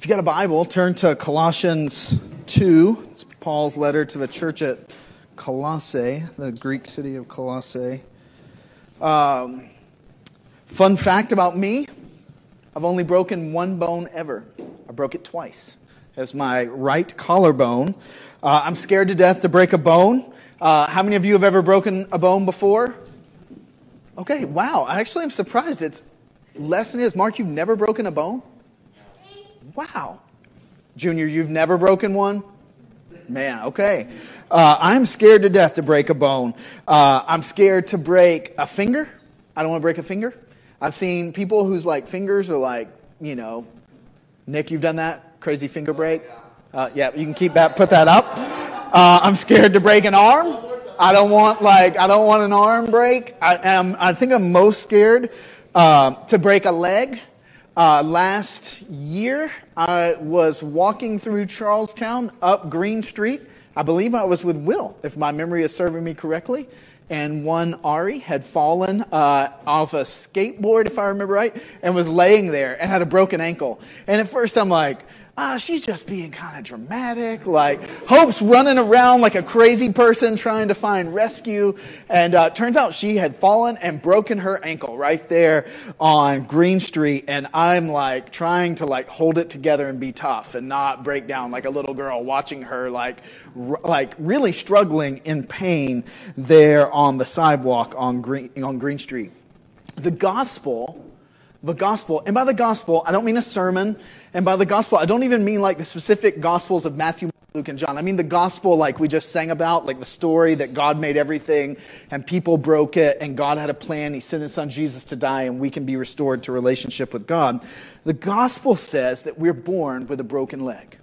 If you got a Bible, turn to Colossians 2. It's Paul's letter to the church at Colossae, the Greek city of Colossae. Um, fun fact about me I've only broken one bone ever. I broke it twice. It's my right collarbone. Uh, I'm scared to death to break a bone. Uh, how many of you have ever broken a bone before? Okay, wow. I actually am surprised. It's less than it is. Mark, you've never broken a bone? Wow. Junior, you've never broken one? Man, okay. Uh, I'm scared to death to break a bone. Uh, I'm scared to break a finger. I don't want to break a finger. I've seen people whose like fingers are like, you know, Nick, you've done that crazy finger break. Uh, yeah, you can keep that. Put that up. Uh, I'm scared to break an arm. I don't want like I don't want an arm break. I am. I think I'm most scared uh, to break a leg. Uh, last year, I was walking through Charlestown up Green Street. I believe I was with Will, if my memory is serving me correctly. And one Ari had fallen uh, off a skateboard, if I remember right, and was laying there and had a broken ankle. And at first, I'm like, ah, she's just being kind of dramatic. Like, Hope's running around like a crazy person trying to find rescue. And uh, turns out she had fallen and broken her ankle right there on Green Street. And I'm like trying to like hold it together and be tough and not break down like a little girl watching her like, r- like really struggling in pain there on the sidewalk on Green, on Green Street. The gospel the gospel. And by the gospel, I don't mean a sermon. And by the gospel, I don't even mean like the specific gospels of Matthew, Luke, and John. I mean the gospel like we just sang about, like the story that God made everything and people broke it and God had a plan. He sent his son Jesus to die and we can be restored to relationship with God. The gospel says that we're born with a broken leg.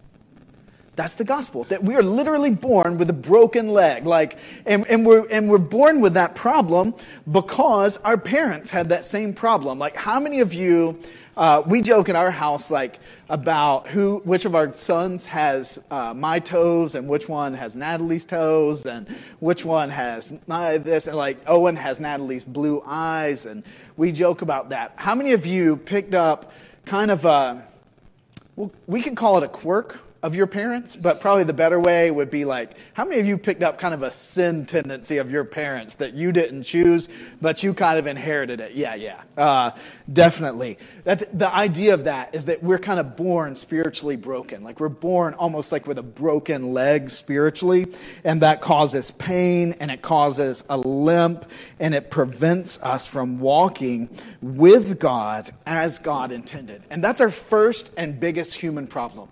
That's the gospel. That we are literally born with a broken leg. Like, and, and, we're, and we're born with that problem because our parents had that same problem. Like, how many of you, uh, we joke in our house, like, about who, which of our sons has uh, my toes and which one has Natalie's toes and which one has my, this, and like, Owen has Natalie's blue eyes. And we joke about that. How many of you picked up kind of a, well, we could call it a quirk of your parents, but probably the better way would be like, how many of you picked up kind of a sin tendency of your parents that you didn't choose, but you kind of inherited it? Yeah, yeah, uh, definitely. That's, the idea of that is that we're kind of born spiritually broken. Like we're born almost like with a broken leg spiritually, and that causes pain and it causes a limp and it prevents us from walking with God as God intended. And that's our first and biggest human problem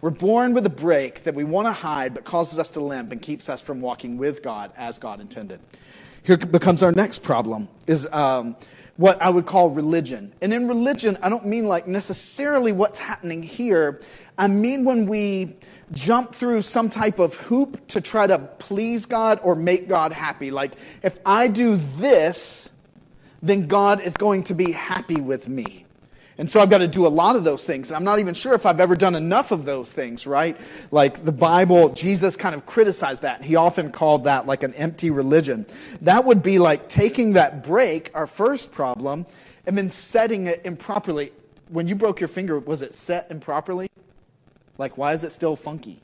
we're born with a break that we want to hide but causes us to limp and keeps us from walking with God as God intended. Here becomes our next problem is um, what I would call religion. And in religion, I don't mean like necessarily what's happening here. I mean when we jump through some type of hoop to try to please God or make God happy. Like, if I do this, then God is going to be happy with me. And so I've got to do a lot of those things. And I'm not even sure if I've ever done enough of those things, right? Like the Bible, Jesus kind of criticized that. He often called that like an empty religion. That would be like taking that break, our first problem, and then setting it improperly. When you broke your finger, was it set improperly? Like, why is it still funky?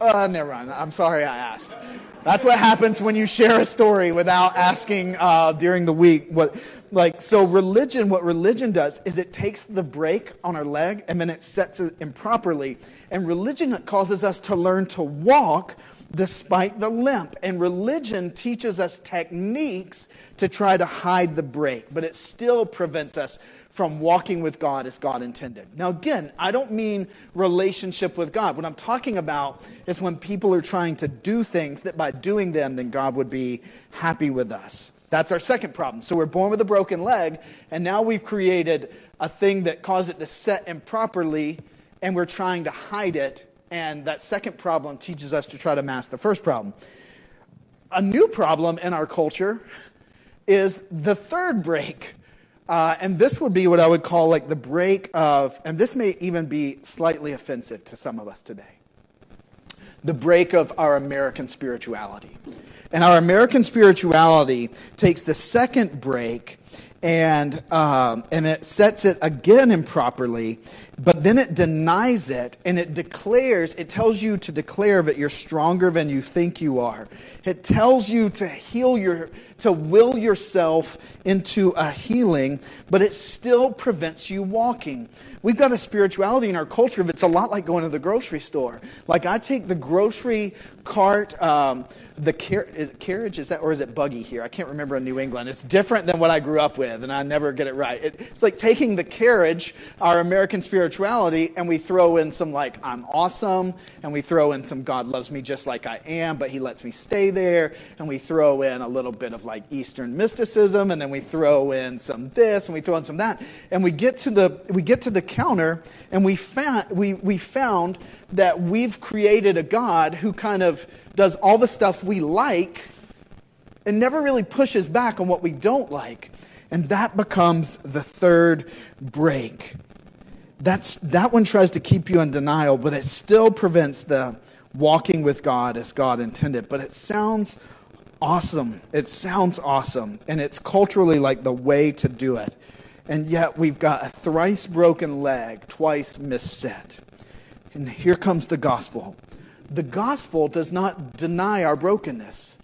Uh, never mind. I'm sorry I asked. That's what happens when you share a story without asking uh, during the week. What like so religion what religion does is it takes the break on our leg and then it sets it improperly and religion causes us to learn to walk despite the limp and religion teaches us techniques to try to hide the break but it still prevents us from walking with God as God intended. Now, again, I don't mean relationship with God. What I'm talking about is when people are trying to do things that by doing them, then God would be happy with us. That's our second problem. So we're born with a broken leg, and now we've created a thing that caused it to set improperly, and we're trying to hide it. And that second problem teaches us to try to mask the first problem. A new problem in our culture is the third break. Uh, and this would be what I would call like the break of, and this may even be slightly offensive to some of us today the break of our American spirituality. And our American spirituality takes the second break and, um, and it sets it again improperly. But then it denies it and it declares, it tells you to declare that you're stronger than you think you are. It tells you to heal your, to will yourself into a healing, but it still prevents you walking. We've got a spirituality in our culture that's a lot like going to the grocery store. Like I take the grocery cart, um, the car- is carriage, is that, or is it buggy here? I can't remember in New England. It's different than what I grew up with, and I never get it right. It, it's like taking the carriage, our American spirituality, and we throw in some like, I'm awesome, and we throw in some God loves me just like I am, but he lets me stay there, and we throw in a little bit of like Eastern mysticism, and then we throw in some this, and we throw in some that, and we get to the, we get to the counter, and we found, we, we found that we've created a God who kind of does all the stuff we like and never really pushes back on what we don't like. And that becomes the third break. That's, that one tries to keep you in denial, but it still prevents the walking with God as God intended. But it sounds awesome. It sounds awesome. And it's culturally like the way to do it. And yet we've got a thrice broken leg, twice misset. And here comes the gospel. The gospel does not deny our brokenness.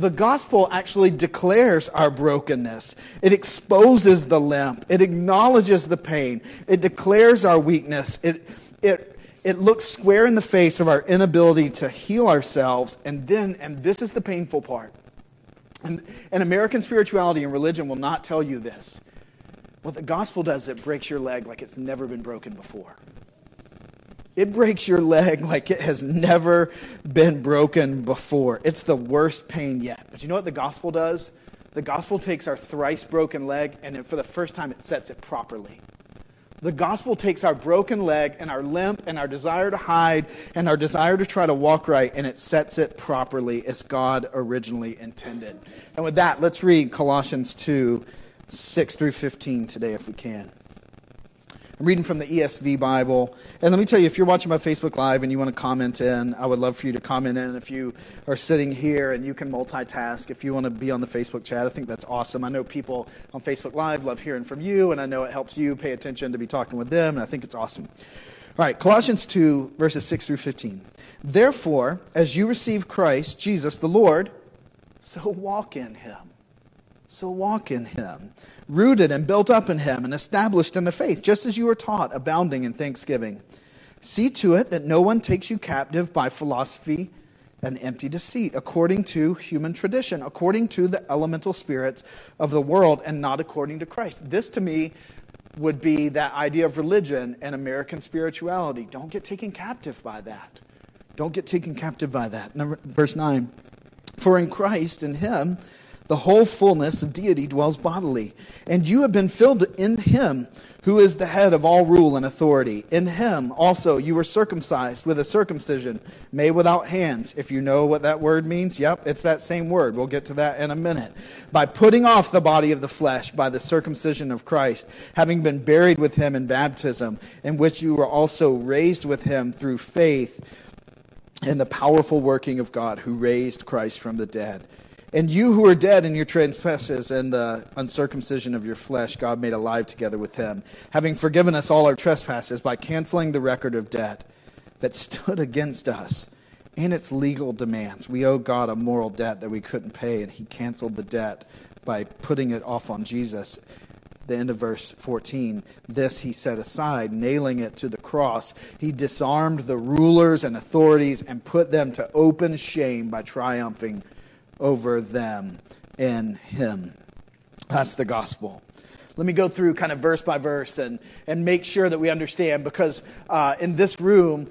The gospel actually declares our brokenness. It exposes the limp. It acknowledges the pain. It declares our weakness. It, it, it looks square in the face of our inability to heal ourselves. And then, and this is the painful part, and, and American spirituality and religion will not tell you this. What the gospel does, it breaks your leg like it's never been broken before. It breaks your leg like it has never been broken before. It's the worst pain yet. But you know what the gospel does? The gospel takes our thrice broken leg and for the first time it sets it properly. The gospel takes our broken leg and our limp and our desire to hide and our desire to try to walk right and it sets it properly as God originally intended. And with that, let's read Colossians 2 6 through 15 today if we can. I'm reading from the ESV Bible. And let me tell you, if you're watching my Facebook Live and you want to comment in, I would love for you to comment in. If you are sitting here and you can multitask, if you want to be on the Facebook chat, I think that's awesome. I know people on Facebook Live love hearing from you, and I know it helps you pay attention to be talking with them, and I think it's awesome. All right, Colossians 2, verses 6 through 15. Therefore, as you receive Christ, Jesus the Lord, so walk in him. So walk in him rooted and built up in him and established in the faith, just as you were taught, abounding in thanksgiving. See to it that no one takes you captive by philosophy and empty deceit, according to human tradition, according to the elemental spirits of the world, and not according to Christ. This to me would be that idea of religion and American spirituality. Don't get taken captive by that. Don't get taken captive by that. Number, verse 9 For in Christ, in Him, the whole fullness of deity dwells bodily. And you have been filled in him who is the head of all rule and authority. In him also you were circumcised with a circumcision made without hands. If you know what that word means, yep, it's that same word. We'll get to that in a minute. By putting off the body of the flesh by the circumcision of Christ, having been buried with him in baptism, in which you were also raised with him through faith in the powerful working of God who raised Christ from the dead and you who are dead in your trespasses and the uncircumcision of your flesh, God made alive together with him, having forgiven us all our trespasses by canceling the record of debt that stood against us and its legal demands. We owe God a moral debt that we couldn't pay, and he canceled the debt by putting it off on Jesus. The end of verse 14. This he set aside, nailing it to the cross. He disarmed the rulers and authorities and put them to open shame by triumphing over them in Him. That's the gospel. Let me go through kind of verse by verse and, and make sure that we understand because uh, in this room,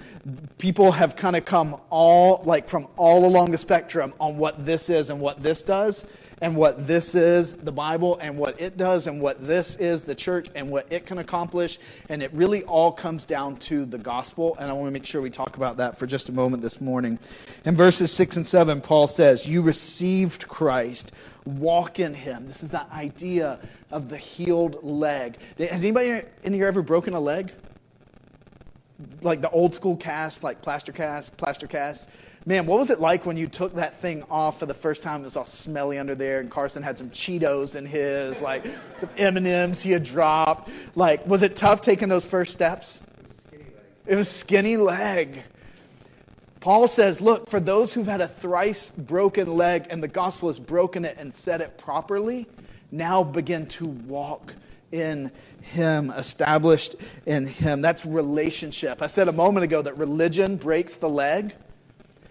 people have kind of come all, like from all along the spectrum on what this is and what this does and what this is, the Bible, and what it does, and what this is, the church, and what it can accomplish. And it really all comes down to the gospel. And I want to make sure we talk about that for just a moment this morning. In verses 6 and 7, Paul says, You received Christ. Walk in him. This is the idea of the healed leg. Has anybody in here ever broken a leg? Like the old school cast, like plaster cast, plaster cast? Man, what was it like when you took that thing off for the first time? It was all smelly under there, and Carson had some Cheetos in his, like some M and M's he had dropped. Like, was it tough taking those first steps? It was skinny leg. Paul says, Look, for those who've had a thrice broken leg and the gospel has broken it and set it properly, now begin to walk in Him, established in Him. That's relationship. I said a moment ago that religion breaks the leg.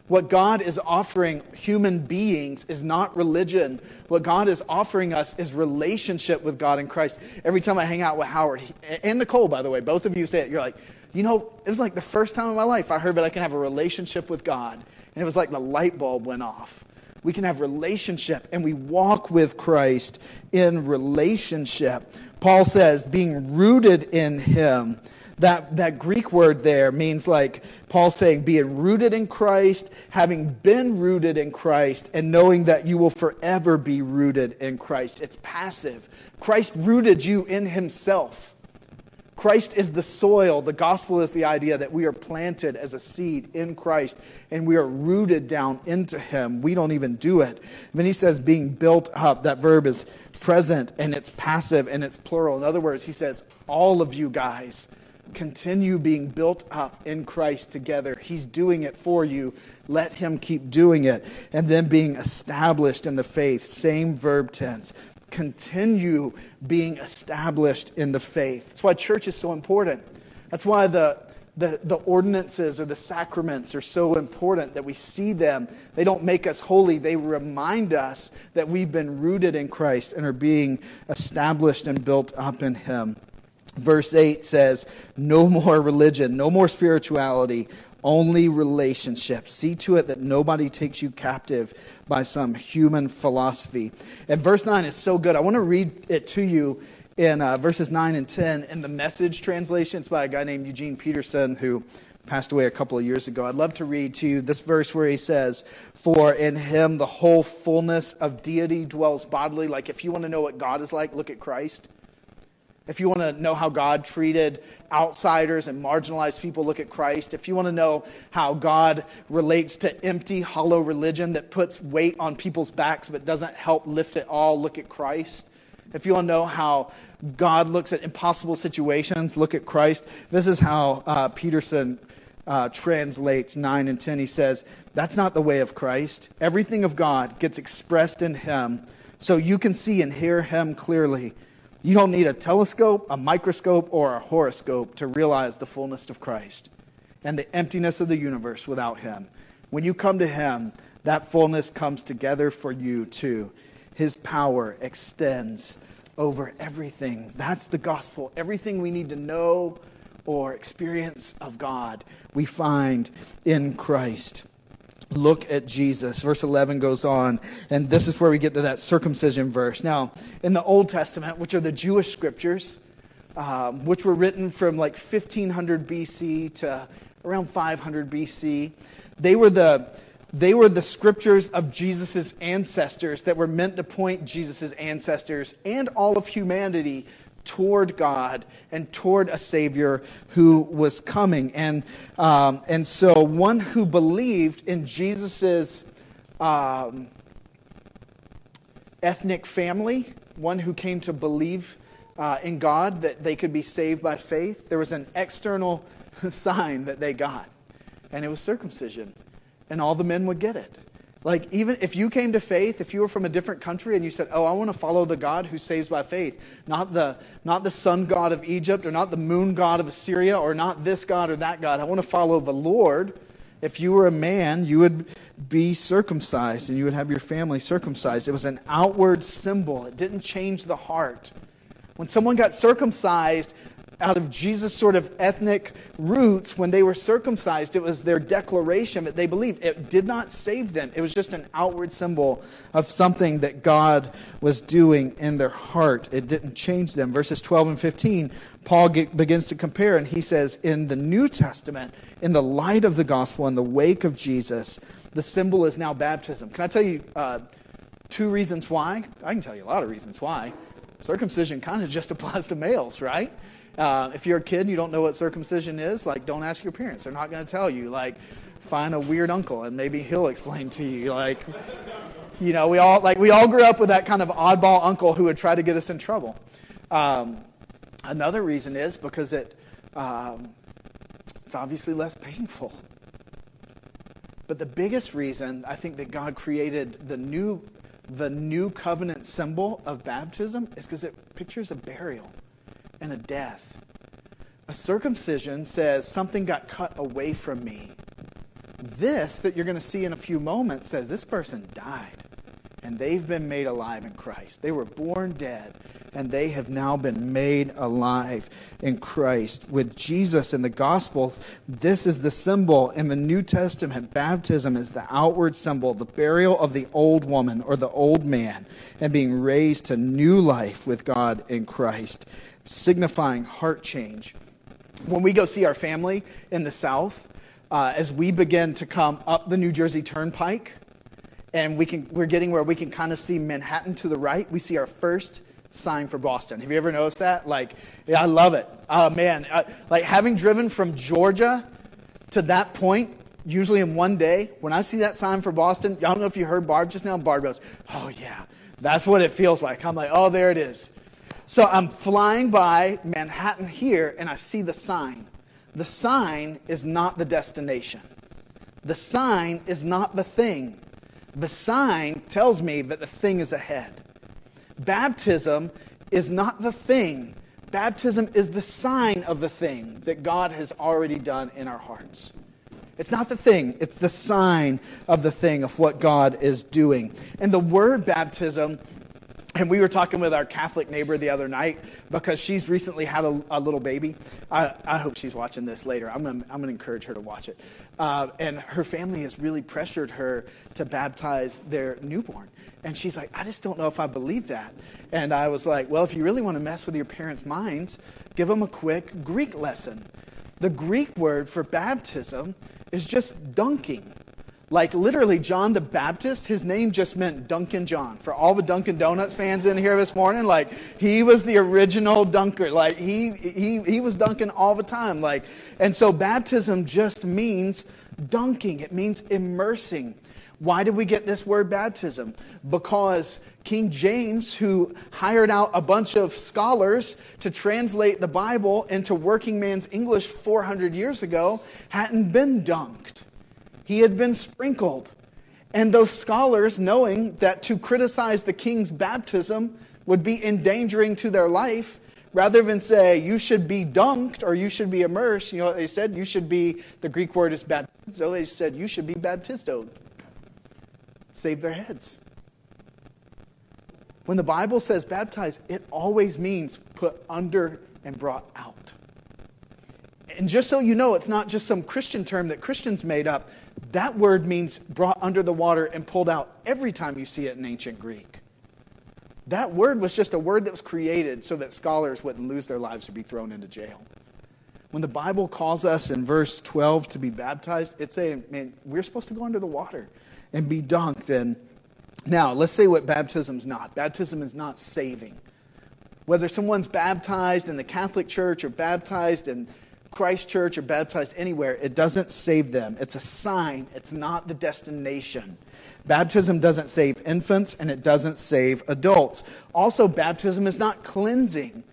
What God is offering human beings is not religion. What God is offering us is relationship with God in Christ. Every time I hang out with Howard and Nicole, by the way, both of you say it, you're like, you know, it was like the first time in my life I heard that I can have a relationship with God. And it was like the light bulb went off. We can have relationship and we walk with Christ in relationship. Paul says, being rooted in Him. That, that Greek word there means like Paul saying, being rooted in Christ, having been rooted in Christ, and knowing that you will forever be rooted in Christ. It's passive. Christ rooted you in Himself. Christ is the soil. The gospel is the idea that we are planted as a seed in Christ and we are rooted down into Him. We don't even do it. When he says being built up, that verb is present and it's passive and it's plural. In other words, he says, all of you guys continue being built up in Christ together. He's doing it for you. Let Him keep doing it. And then being established in the faith, same verb tense continue being established in the faith. That's why church is so important. That's why the, the, the ordinances or the sacraments are so important that we see them. They don't make us holy, they remind us that we've been rooted in Christ and are being established and built up in Him. Verse 8 says, No more religion, no more spirituality, only relationship. See to it that nobody takes you captive by some human philosophy. And verse 9 is so good. I want to read it to you in uh, verses 9 and 10 in the message translation. It's by a guy named Eugene Peterson who passed away a couple of years ago. I'd love to read to you this verse where he says, For in him the whole fullness of deity dwells bodily. Like if you want to know what God is like, look at Christ. If you want to know how God treated outsiders and marginalized people, look at Christ. If you want to know how God relates to empty, hollow religion that puts weight on people's backs but doesn't help lift it all, look at Christ. If you want to know how God looks at impossible situations, look at Christ. This is how uh, Peterson uh, translates 9 and 10. He says, That's not the way of Christ. Everything of God gets expressed in Him so you can see and hear Him clearly. You don't need a telescope, a microscope, or a horoscope to realize the fullness of Christ and the emptiness of the universe without Him. When you come to Him, that fullness comes together for you too. His power extends over everything. That's the gospel. Everything we need to know or experience of God, we find in Christ look at Jesus. Verse 11 goes on, and this is where we get to that circumcision verse. Now, in the Old Testament, which are the Jewish scriptures, um, which were written from like 1500 BC to around 500 BC, they were the they were the scriptures of Jesus' ancestors that were meant to point Jesus' ancestors and all of humanity toward God and toward a Savior who was coming. And, um, and so, one who believed in Jesus' um, ethnic family, one who came to believe uh, in God that they could be saved by faith, there was an external sign that they got, and it was circumcision. And all the men would get it. Like, even if you came to faith, if you were from a different country and you said, Oh, I want to follow the God who saves by faith, not the, not the sun god of Egypt or not the moon god of Assyria or not this God or that God, I want to follow the Lord. If you were a man, you would be circumcised and you would have your family circumcised. It was an outward symbol, it didn't change the heart. When someone got circumcised, out of Jesus' sort of ethnic roots, when they were circumcised, it was their declaration that they believed. It did not save them, it was just an outward symbol of something that God was doing in their heart. It didn't change them. Verses 12 and 15, Paul get, begins to compare, and he says, In the New Testament, in the light of the gospel, in the wake of Jesus, the symbol is now baptism. Can I tell you uh, two reasons why? I can tell you a lot of reasons why. Circumcision kind of just applies to males, right? Uh, if you're a kid and you don't know what circumcision is, like, don't ask your parents. They're not going to tell you. Like, find a weird uncle and maybe he'll explain to you. Like, you know, we all like we all grew up with that kind of oddball uncle who would try to get us in trouble. Um, another reason is because it um, It's obviously less painful. But the biggest reason I think that God created the new, the new covenant symbol of baptism is because it pictures a burial and a death. A circumcision says something got cut away from me. This, that you're going to see in a few moments, says this person died and they've been made alive in Christ. They were born dead, and they have now been made alive in Christ. With Jesus in the Gospels, this is the symbol in the New Testament. Baptism is the outward symbol, the burial of the old woman or the old man, and being raised to new life with God in Christ, signifying heart change. When we go see our family in the South, uh, as we begin to come up the New Jersey Turnpike, and we can, we're getting where we can kind of see Manhattan to the right. We see our first sign for Boston. Have you ever noticed that? Like, yeah, I love it. Oh, man. Uh, like, having driven from Georgia to that point, usually in one day, when I see that sign for Boston, I don't know if you heard Barb just now. Barb goes, Oh, yeah, that's what it feels like. I'm like, Oh, there it is. So I'm flying by Manhattan here, and I see the sign. The sign is not the destination, the sign is not the thing. The sign tells me that the thing is ahead. Baptism is not the thing. Baptism is the sign of the thing that God has already done in our hearts. It's not the thing, it's the sign of the thing of what God is doing. And the word baptism and we were talking with our Catholic neighbor the other night because she's recently had a, a little baby. I, I, hope she's watching this later. I'm going I'm to encourage her to watch it. Uh, and her family has really pressured her to baptize their newborn. And she's like, I just don't know if I believe that. And I was like, well, if you really want to mess with your parents' minds, give them a quick Greek lesson. The Greek word for baptism is just dunking. Like literally, John the Baptist, his name just meant Dunkin' John. For all the Dunkin' Donuts fans in here this morning, like he was the original dunker. Like he he he was dunking all the time. Like, and so baptism just means dunking. It means immersing. Why did we get this word baptism? Because King James, who hired out a bunch of scholars to translate the Bible into working man's English 400 years ago, hadn't been dunked he had been sprinkled. And those scholars, knowing that to criticize the king's baptism would be endangering to their life, rather than say, you should be dunked or you should be immersed, you know what they said? You should be, the Greek word is baptizo. They said, you should be baptizoed. Save their heads. When the Bible says baptize, it always means put under and brought out. And just so you know, it's not just some Christian term that Christians made up. That word means brought under the water and pulled out every time you see it in ancient Greek. That word was just a word that was created so that scholars wouldn't lose their lives or be thrown into jail. When the Bible calls us in verse 12 to be baptized, it's saying, man, we're supposed to go under the water and be dunked. And now, let's say what baptism's not. Baptism is not saving. Whether someone's baptized in the Catholic Church or baptized in Christ Church or baptized anywhere, it doesn't save them. It's a sign, it's not the destination. Baptism doesn't save infants and it doesn't save adults. Also, baptism is not cleansing.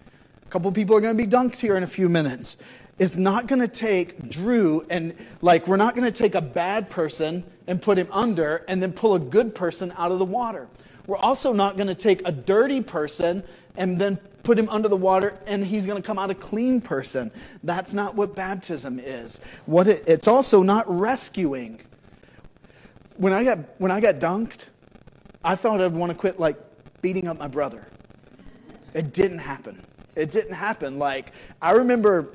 A couple people are going to be dunked here in a few minutes. It's not going to take Drew and, like, we're not going to take a bad person and put him under and then pull a good person out of the water. We're also not going to take a dirty person and then put him under the water and he's going to come out a clean person. That's not what baptism is. What it, it's also not rescuing. When I got when I got dunked, I thought I'd want to quit like beating up my brother. It didn't happen. It didn't happen. Like I remember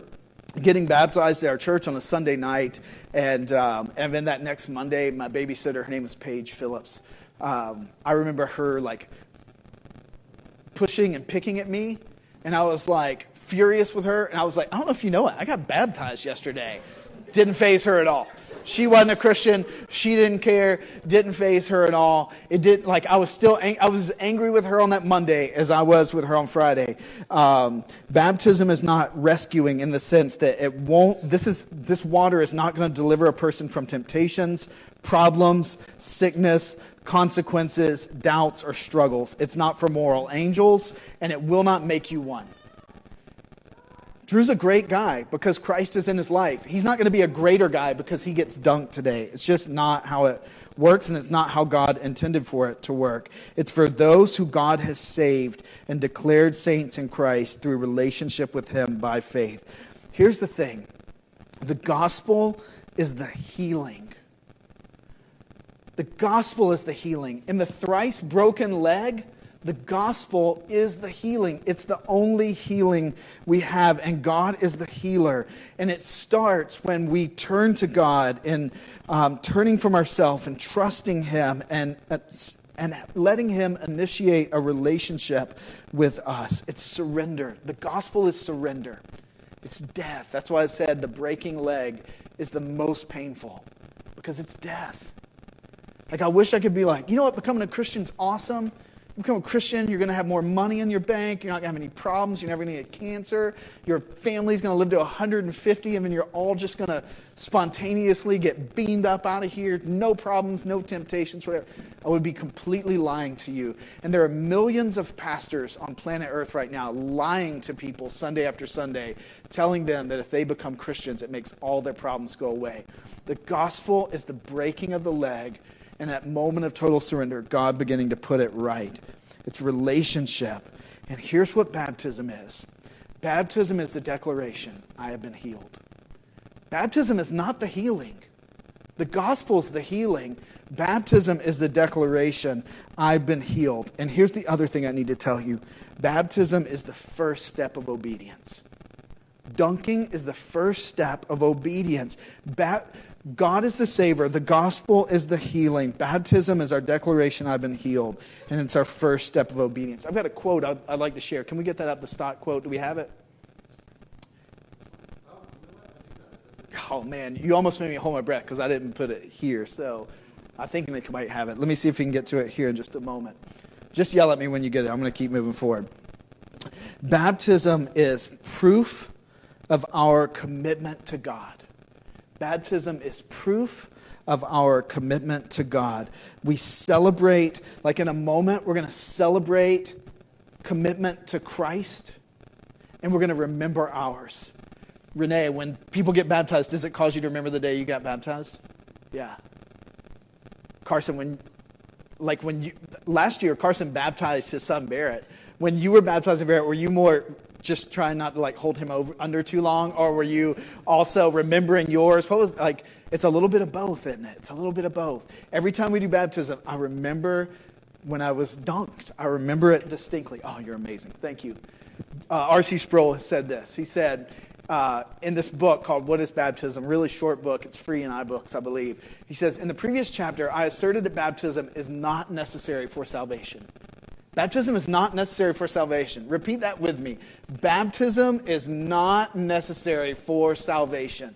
getting baptized at our church on a Sunday night, and um, and then that next Monday, my babysitter, her name was Paige Phillips. Um, I remember her like pushing and picking at me. And I was like furious with her. And I was like, I don't know if you know it. I got baptized yesterday. Didn't faze her at all. She wasn't a Christian. She didn't care. Didn't faze her at all. It didn't like I was still ang- I was angry with her on that Monday as I was with her on Friday. Um, baptism is not rescuing in the sense that it won't. This is this water is not going to deliver a person from temptations, problems, sickness, consequences, doubts, or struggles. It's not for moral angels, and it will not make you one. Drew's a great guy because Christ is in his life. He's not going to be a greater guy because he gets dunked today. It's just not how it works, and it's not how God intended for it to work. It's for those who God has saved and declared saints in Christ through relationship with him by faith. Here's the thing the gospel is the healing. The gospel is the healing. In the thrice broken leg, the gospel is the healing. It's the only healing we have, and God is the healer. And it starts when we turn to God and um, turning from ourselves and trusting Him and, and letting Him initiate a relationship with us. It's surrender. The gospel is surrender, it's death. That's why I said the breaking leg is the most painful because it's death. Like, I wish I could be like, you know what, becoming a Christian's awesome become a Christian, you're going to have more money in your bank. You're not going to have any problems. You're never going to get cancer. Your family's going to live to 150, and then you're all just going to spontaneously get beamed up out of here. No problems, no temptations, whatever. I would be completely lying to you. And there are millions of pastors on planet Earth right now lying to people Sunday after Sunday, telling them that if they become Christians, it makes all their problems go away. The gospel is the breaking of the leg in that moment of total surrender, God beginning to put it right. It's relationship. And here's what baptism is baptism is the declaration I have been healed. Baptism is not the healing, the gospel is the healing. Baptism is the declaration I've been healed. And here's the other thing I need to tell you baptism is the first step of obedience. Dunking is the first step of obedience. Ba- God is the Savior. The gospel is the healing. Baptism is our declaration, I've been healed. And it's our first step of obedience. I've got a quote I'd, I'd like to share. Can we get that up, the stock quote? Do we have it? Oh, man. You almost made me hold my breath because I didn't put it here. So I think they might have it. Let me see if we can get to it here in just a moment. Just yell at me when you get it. I'm going to keep moving forward. Baptism is proof of our commitment to God. Baptism is proof of our commitment to God. We celebrate, like in a moment, we're going to celebrate commitment to Christ, and we're going to remember ours. Renee, when people get baptized, does it cause you to remember the day you got baptized? Yeah. Carson, when, like when you, last year, Carson baptized his son Barrett. When you were baptizing Barrett, were you more just trying not to like hold him over under too long or were you also remembering yours what was like it's a little bit of both isn't it it's a little bit of both every time we do baptism i remember when i was dunked i remember it distinctly oh you're amazing thank you uh, rc sproul has said this he said uh, in this book called What is Baptism? Really short book. It's free in iBooks, I believe. He says, In the previous chapter, I asserted that baptism is not necessary for salvation. Baptism is not necessary for salvation. Repeat that with me. Baptism is not necessary for salvation.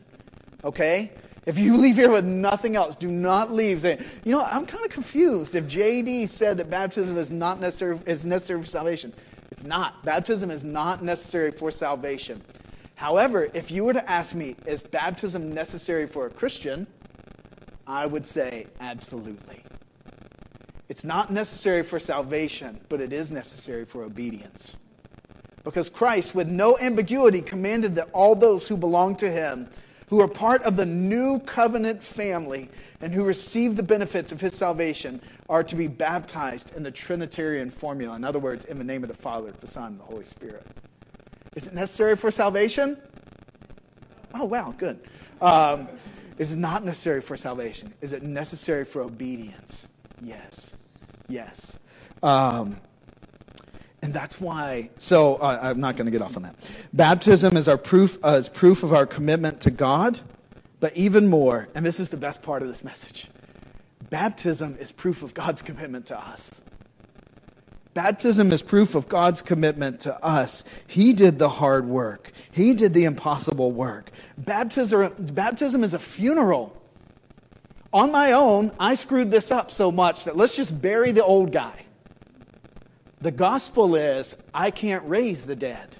Okay? If you leave here with nothing else, do not leave saying, you know, I'm kind of confused. If JD said that baptism is not necessary, is necessary for salvation, it's not. Baptism is not necessary for salvation. However, if you were to ask me, is baptism necessary for a Christian? I would say absolutely. It's not necessary for salvation, but it is necessary for obedience. Because Christ, with no ambiguity, commanded that all those who belong to him, who are part of the new covenant family, and who receive the benefits of his salvation, are to be baptized in the Trinitarian formula. In other words, in the name of the Father, the Son, and the Holy Spirit. Is it necessary for salvation? Oh, wow, good. Um, it's not necessary for salvation. Is it necessary for obedience? Yes. Yes. Um, and that's why, so uh, I'm not going to get off on that. Baptism is our proof, uh, is proof of our commitment to God, but even more, and this is the best part of this message baptism is proof of God's commitment to us. Baptism is proof of God's commitment to us. He did the hard work, He did the impossible work. Baptism, baptism is a funeral on my own, I screwed this up so much that let's just bury the old guy. The gospel is I can't raise the dead,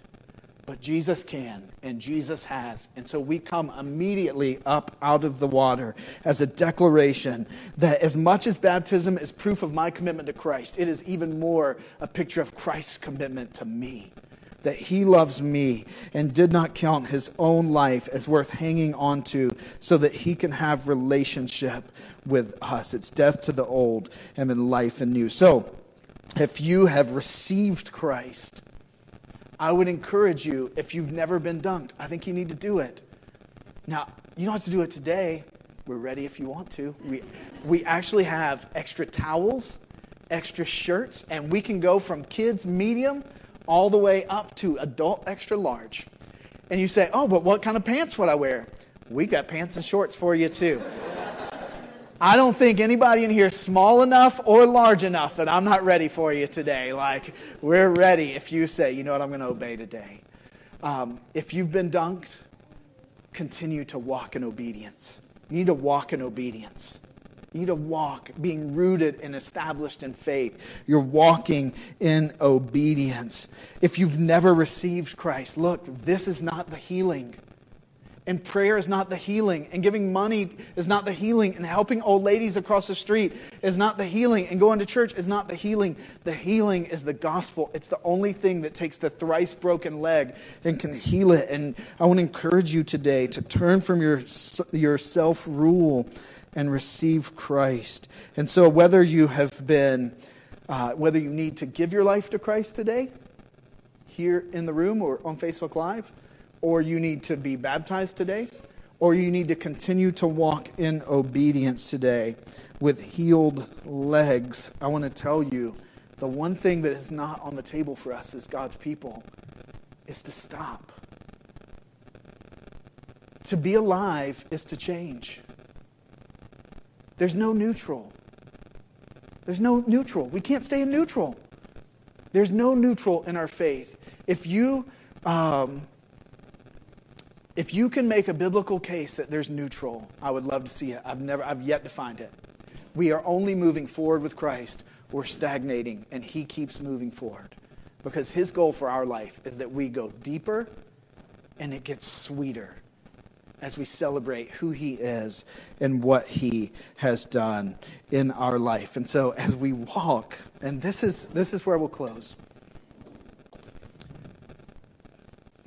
but Jesus can, and Jesus has. And so we come immediately up out of the water as a declaration that as much as baptism is proof of my commitment to Christ, it is even more a picture of Christ's commitment to me. That he loves me and did not count his own life as worth hanging on to so that he can have relationship with us. It's death to the old and then life in new. So, if you have received Christ, I would encourage you, if you've never been dunked, I think you need to do it. Now, you don't have to do it today. We're ready if you want to. We, we actually have extra towels, extra shirts, and we can go from kids medium all the way up to adult extra large. And you say, oh, but what kind of pants would I wear? We got pants and shorts for you too. I don't think anybody in here small enough or large enough that I'm not ready for you today. Like, we're ready if you say, you know what, I'm going to obey today. Um, if you've been dunked, continue to walk in obedience. You need to walk in obedience. You need to walk being rooted and established in faith. You're walking in obedience. If you've never received Christ, look, this is not the healing. And prayer is not the healing. And giving money is not the healing. And helping old ladies across the street is not the healing. And going to church is not the healing. The healing is the gospel. It's the only thing that takes the thrice broken leg and can heal it. And I want to encourage you today to turn from your, your self rule and receive Christ. And so, whether you have been, uh, whether you need to give your life to Christ today, here in the room or on Facebook Live, or you need to be baptized today, or you need to continue to walk in obedience today with healed legs, I want to tell you the one thing that is not on the table for us as God's people is to stop. To be alive is to change. There's no neutral. There's no neutral. We can't stay in neutral. There's no neutral in our faith. If you, um, if you can make a biblical case that there's neutral, I would love to see it. I've never, I've yet to find it. We are only moving forward with Christ. We're stagnating, and He keeps moving forward because His goal for our life is that we go deeper and it gets sweeter as we celebrate who He is and what He has done in our life. And so, as we walk, and this is, this is where we'll close.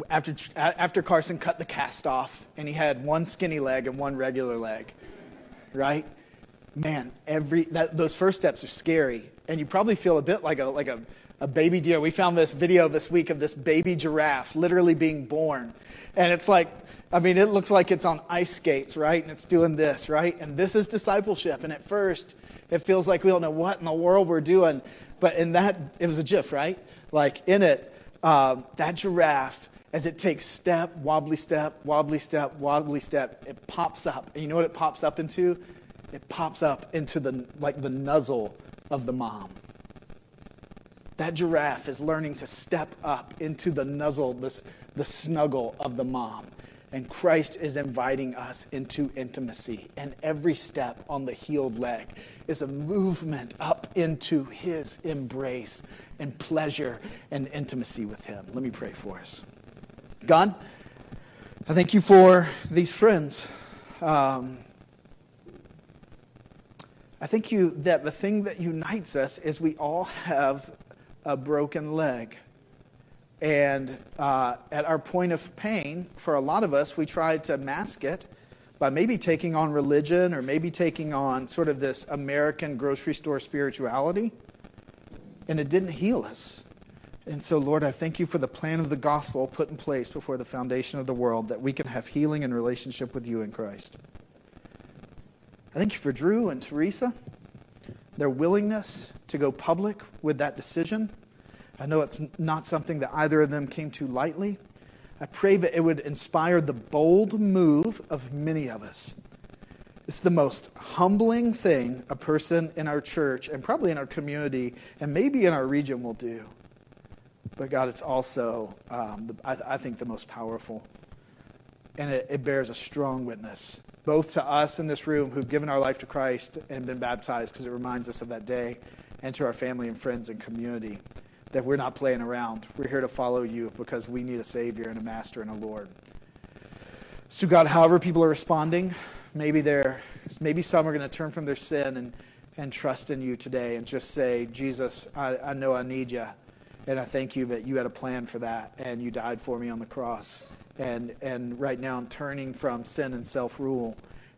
After, after Carson cut the cast off and he had one skinny leg and one regular leg, right? Man, every that, those first steps are scary, and you probably feel a bit like a like a a baby deer. We found this video this week of this baby giraffe literally being born. And it's like, I mean, it looks like it's on ice skates, right? And it's doing this, right? And this is discipleship. And at first, it feels like we don't know what in the world we're doing. But in that, it was a GIF, right? Like in it, um, that giraffe, as it takes step, wobbly step, wobbly step, wobbly step, it pops up. And you know what it pops up into? It pops up into the, like the nuzzle of the mom. That giraffe is learning to step up into the nuzzle, the, the snuggle of the mom. And Christ is inviting us into intimacy. And every step on the healed leg is a movement up into his embrace and pleasure and intimacy with him. Let me pray for us. God, I thank you for these friends. Um, I thank you that the thing that unites us is we all have a broken leg. And uh, at our point of pain, for a lot of us, we try to mask it by maybe taking on religion or maybe taking on sort of this American grocery store spirituality. And it didn't heal us. And so, Lord, I thank you for the plan of the gospel put in place before the foundation of the world that we can have healing and relationship with you in Christ. I thank you for Drew and Teresa their willingness to go public with that decision. I know it's not something that either of them came to lightly. I pray that it would inspire the bold move of many of us. It's the most humbling thing a person in our church and probably in our community and maybe in our region will do. But God, it's also, um, the, I, I, think, the most powerful. And it, it bears a strong witness both to us in this room who've given our life to Christ and been baptized, because it reminds us of that day, and to our family and friends and community, that we're not playing around. We're here to follow you because we need a Savior and a Master and a Lord. So, God, however people are responding, maybe they're, maybe some are going to turn from their sin and, and trust in you today and just say, Jesus, I, I know I need you. And I thank you that you had a plan for that and you died for me on the cross. And, and right now I'm turning from sin and self rule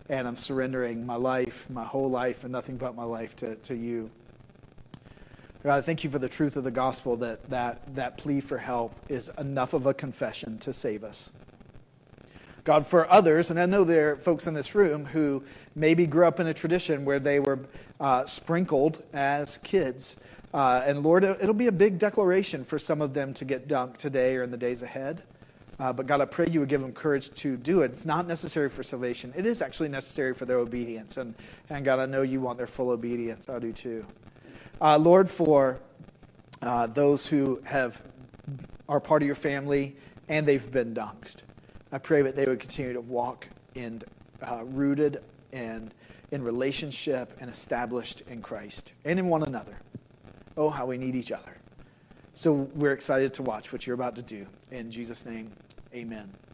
and I'm surrendering my life, my whole life, and nothing but my life to, to you. God, I thank you for the truth of the gospel that, that that plea for help is enough of a confession to save us. God, for others, and I know there are folks in this room who maybe grew up in a tradition where they were uh, sprinkled as kids. Uh, and Lord, it'll be a big declaration for some of them to get dunked today or in the days ahead. Uh, but God, I pray you would give them courage to do it. It's not necessary for salvation, it is actually necessary for their obedience. And, and God, I know you want their full obedience. I do too. Uh, Lord, for uh, those who have are part of your family and they've been dunked. I pray that they would continue to walk in uh, rooted and in relationship and established in Christ and in one another. Oh, how we need each other. So we're excited to watch what you're about to do. In Jesus' name, amen.